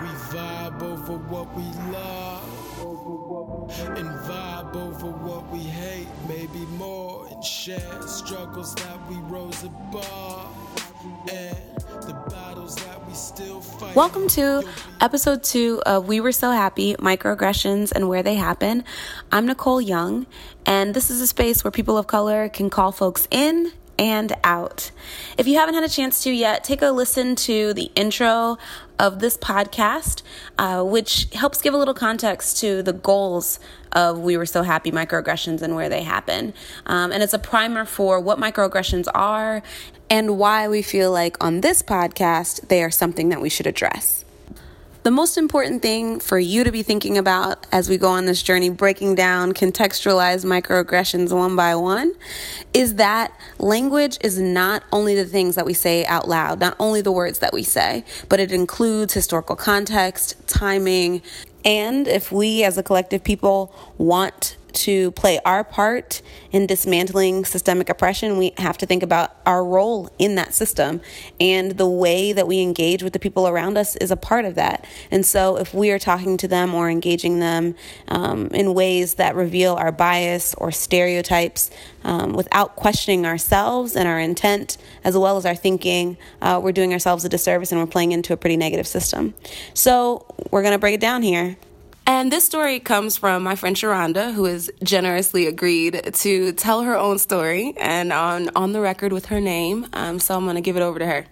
We vibe over what we love. And vibe over what we hate, maybe more. And share struggles that we rose above. And the battles that we still fight. Welcome to episode two of We Were So Happy Microaggressions and Where They Happen. I'm Nicole Young, and this is a space where people of color can call folks in and out. If you haven't had a chance to yet, take a listen to the intro of this podcast, uh, which helps give a little context to the goals of We Were So Happy microaggressions and where they happen. Um, and it's a primer for what microaggressions are and why we feel like on this podcast they are something that we should address. The most important thing for you to be thinking about as we go on this journey, breaking down contextualized microaggressions one by one, is that language is not only the things that we say out loud, not only the words that we say, but it includes historical context, timing, and if we as a collective people want to play our part in dismantling systemic oppression, we have to think about our role in that system. And the way that we engage with the people around us is a part of that. And so, if we are talking to them or engaging them um, in ways that reveal our bias or stereotypes um, without questioning ourselves and our intent, as well as our thinking, uh, we're doing ourselves a disservice and we're playing into a pretty negative system. So, we're going to break it down here. And this story comes from my friend Sharhonda, who has generously agreed to tell her own story and on, on the record with her name. Um, so I'm going to give it over to her.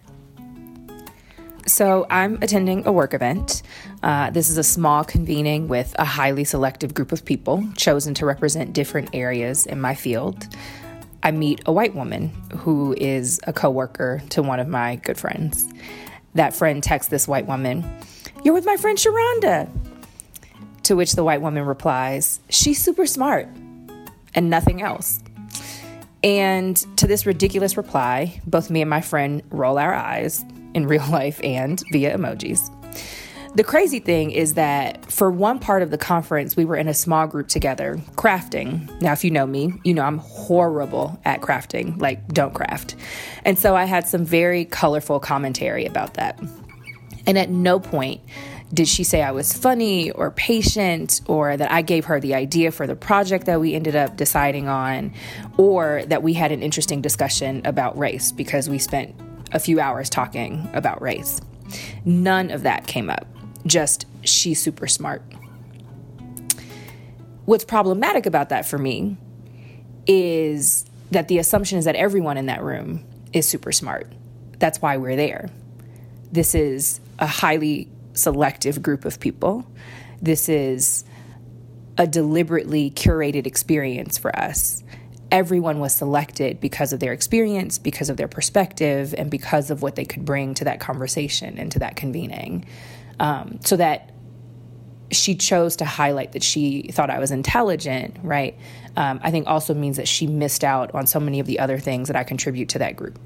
So, I'm attending a work event. Uh, this is a small convening with a highly selective group of people chosen to represent different areas in my field. I meet a white woman who is a coworker to one of my good friends. That friend texts this white woman, You're with my friend Sharhonda. To which the white woman replies, She's super smart, and nothing else. And to this ridiculous reply, both me and my friend roll our eyes in real life and via emojis. The crazy thing is that for one part of the conference, we were in a small group together crafting. Now, if you know me, you know I'm horrible at crafting, like, don't craft. And so I had some very colorful commentary about that. And at no point did she say I was funny or patient or that I gave her the idea for the project that we ended up deciding on or that we had an interesting discussion about race because we spent a few hours talking about race. None of that came up. Just she's super smart. What's problematic about that for me is that the assumption is that everyone in that room is super smart. That's why we're there. This is a highly selective group of people. This is a deliberately curated experience for us. Everyone was selected because of their experience, because of their perspective, and because of what they could bring to that conversation and to that convening. Um, so that she chose to highlight that she thought I was intelligent, right? Um, I think also means that she missed out on so many of the other things that I contribute to that group.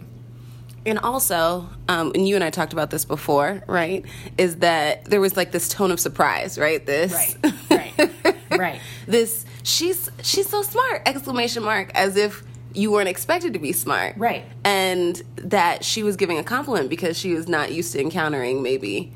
And also, um, and you and I talked about this before, right? Is that there was like this tone of surprise, right? This, right, right, right. this, she's she's so smart! Exclamation mark, as if you weren't expected to be smart, right? And that she was giving a compliment because she was not used to encountering maybe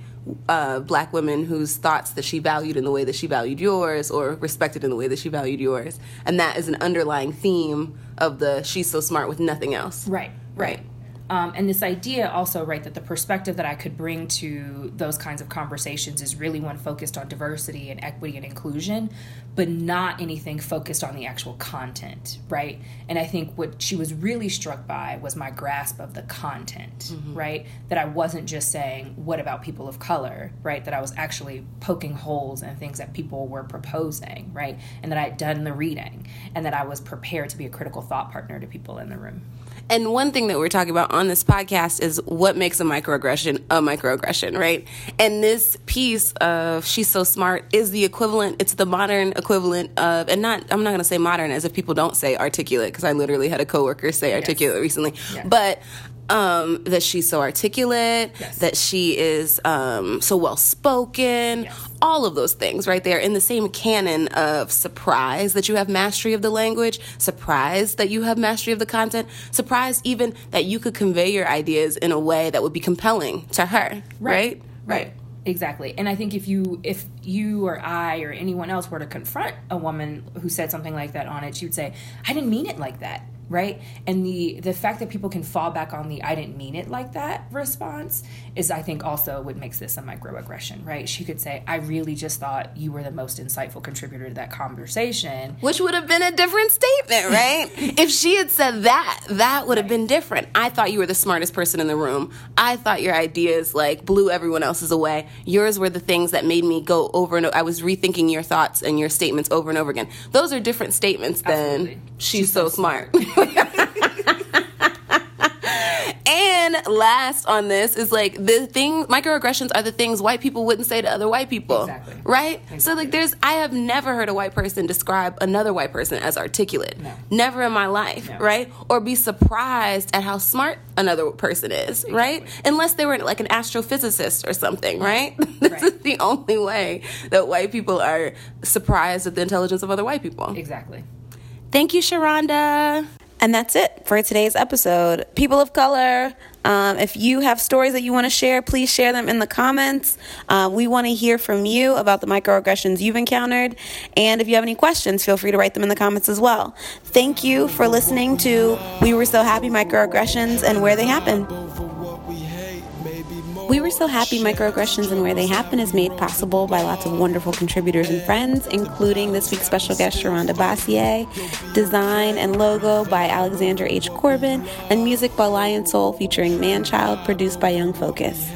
uh, black women whose thoughts that she valued in the way that she valued yours or respected in the way that she valued yours. And that is an underlying theme of the she's so smart with nothing else. Right, right. Um, and this idea also, right, that the perspective that I could bring to those kinds of conversations is really one focused on diversity and equity and inclusion, but not anything focused on the actual content, right? And I think what she was really struck by was my grasp of the content, mm-hmm. right? That I wasn't just saying, what about people of color, right? That I was actually poking holes in things that people were proposing, right? And that I had done the reading and that I was prepared to be a critical thought partner to people in the room. And one thing that we're talking about on this podcast is what makes a microaggression a microaggression, right? And this piece of She's So Smart is the equivalent, it's the modern equivalent of, and not, I'm not going to say modern as if people don't say articulate, because I literally had a coworker say articulate yes. recently. Yes. But um, that she's so articulate, yes. that she is um, so well spoken, yes. all of those things right there in the same canon of surprise that you have mastery of the language, surprise that you have mastery of the content, surprise even that you could convey your ideas in a way that would be compelling to her, right? Right. right. Exactly. And I think if you if you or I or anyone else were to confront a woman who said something like that on it, she would say, "I didn't mean it like that." Right? And the the fact that people can fall back on the i didn't mean it like that response is i think also what makes this a microaggression right? She could say i really just thought you were the most insightful contributor to that conversation. Which would have been a different statement right? If she had said that that would have been different. I thought you were the smartest person in the room. I thought your ideas like blew everyone else's away. Yours were the things that made me go over and over. i was rethinking your thoughts and your statements over and over again. Those are different statements Absolutely. than she's, she's so, so smart. and last on this is like the thing microaggressions are the things white people wouldn't say to other white people. Exactly. Right? Exactly. So like there's I have never heard a white person describe another white person as articulate. No. Never in my life, no. right? Or be surprised at how smart another person is, exactly. right? Unless they were like an astrophysicist or something, right? this is the only way that white people are surprised at the intelligence of other white people. Exactly. Thank you, Sharhonda. And that's it for today's episode. People of color, um, if you have stories that you want to share, please share them in the comments. Uh, we want to hear from you about the microaggressions you've encountered. And if you have any questions, feel free to write them in the comments as well. Thank you for listening to We Were So Happy Microaggressions and Where They Happen. We Were So Happy Microaggressions and Where They Happen is made possible by lots of wonderful contributors and friends, including this week's special guest, Sharhonda Bassier. Design and logo by Alexander H. Corbin, and music by Lion Soul featuring Manchild, produced by Young Focus.